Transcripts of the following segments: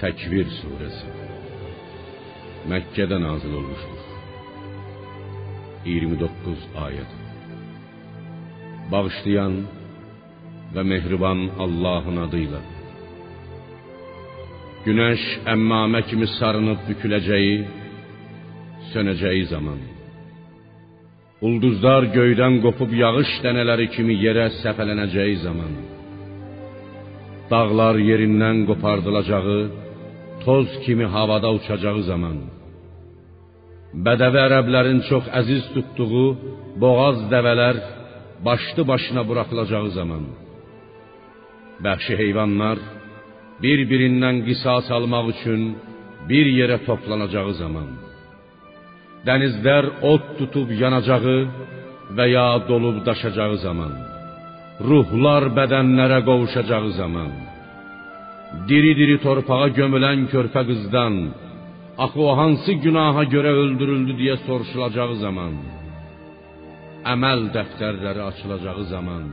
Təkvir suresi Məkkədə nazil olmuşdur. 29 ayət. Bağışlayan və mehriban Allahın adıyla. Günəş əmmamə kimi sarınıb büküləcəyi, sönəcəyi zaman. Ulduzlar göydən qopub yağış dənələri kimi yerə səpələnəcəyi zaman. Dağlar yerindən qopardılacağı, toz kimi havada uçacağı zaman. Bədəvi ərəblərin çox əziz tutduğu boğaz dəvələr başlı başına buraxılacağı zaman. Bəhşi heyvanlar bir-birindən qisas almaq üçün bir yerə toplanacağı zaman. Dənizlər od tutub yanacağı və ya dolub daşacağı zaman. Ruhlar bədənlərə qovuşacağı zaman. Diri-diri torpağa gömülən körpə qızdan axı o hansı günaha görə öldürüldü deyə soruşulacağı zaman. Əməl dəftərləri açılacağı zaman.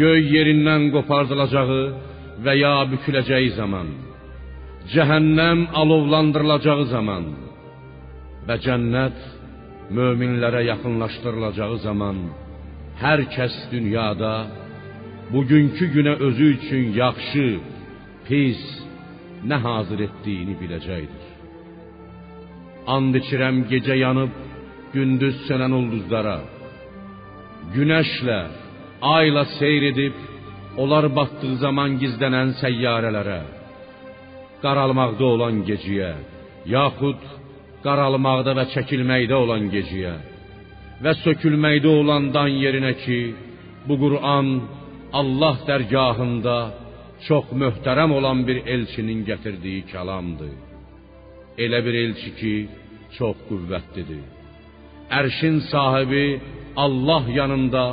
Göy yerindən qopardılacağı və ya büküləcəyi zaman. Cəhənnəm alovlandırılacağı zaman və cənnət möminlərə yaxınlaşdırılacağı zaman hər kəs dünyada bugünkü günə özü üçün yaxşı, pis nə hazır etdiyini biləcəkdir. And içirəm gecə yanıb gündüz sönən ulduzlara, günəşlə, ayla seyr edib onlar batdığı zaman gizlənən səyyarələrə, qaralmaqda olan gecəyə, yaxud qaralmaqda və çəkilməkdə olan gecəyə və sökülməkdə olan dan yerinə ki, bu Qur'an Allah dərgahında çox möhtərəm olan bir elçinin gətirdiyi kəlamdır. Elə bir elçi ki, çox qüvvətlidir. Ərşin sahibi Allah yanında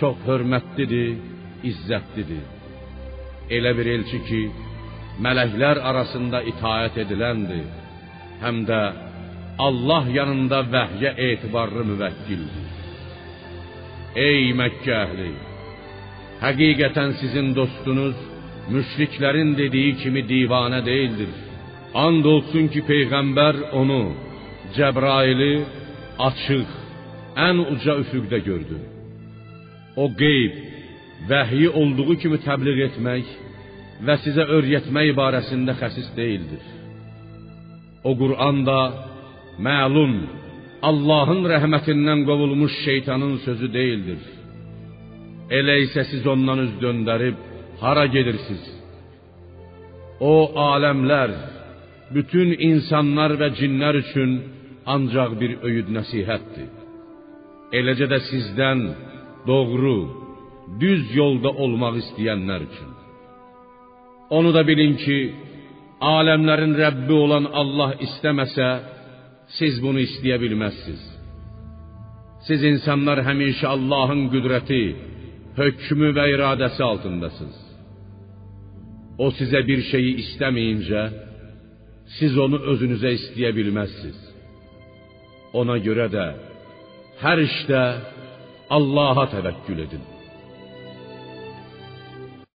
çox hörmətlidir, izzətlidir. Elə bir elçi ki, mələklər arasında itaət ediləndir. Həm də Allah yanında vəhyə etibarlı müvəkkildir. Ey Məkkə əhli! Həqiqətən sizin dostunuz müşriklərin dediyi kimi divanə deyildir. And olsun ki peyğəmbər onu Cəbraili açıq, ən uca üfüqdə gördü. O qeyb, vəhyi olduğu kimi təbliğ etmək və sizə öyrətmək barəsində xəsis deyildir. O Qur'anda məlum Allahın rəhmətindən qovulmuş şeytanın sözü deyildir. Elə isə siz ondan üz döndərib hara gedirsiniz? O aləmlər, bütün insanlar və cinlər üçün ancaq bir öyüd nəsihətdir. Eləcə də sizdən doğru, düz yolda olmaq istəyənlər üçün. Onu da bilin ki, aləmlərin Rəbbi olan Allah istəməsə, siz bunu istəyə bilməzsiniz. Siz insanlar həmişə Allahın qüdrəti, hökmü və iradəsi altındasınız. O sizə bir şeyi istəməyincə, siz onu özünüzə istəyə bilməzsiniz. Ona görə də hər işdə Allah'a təvəkkül edin.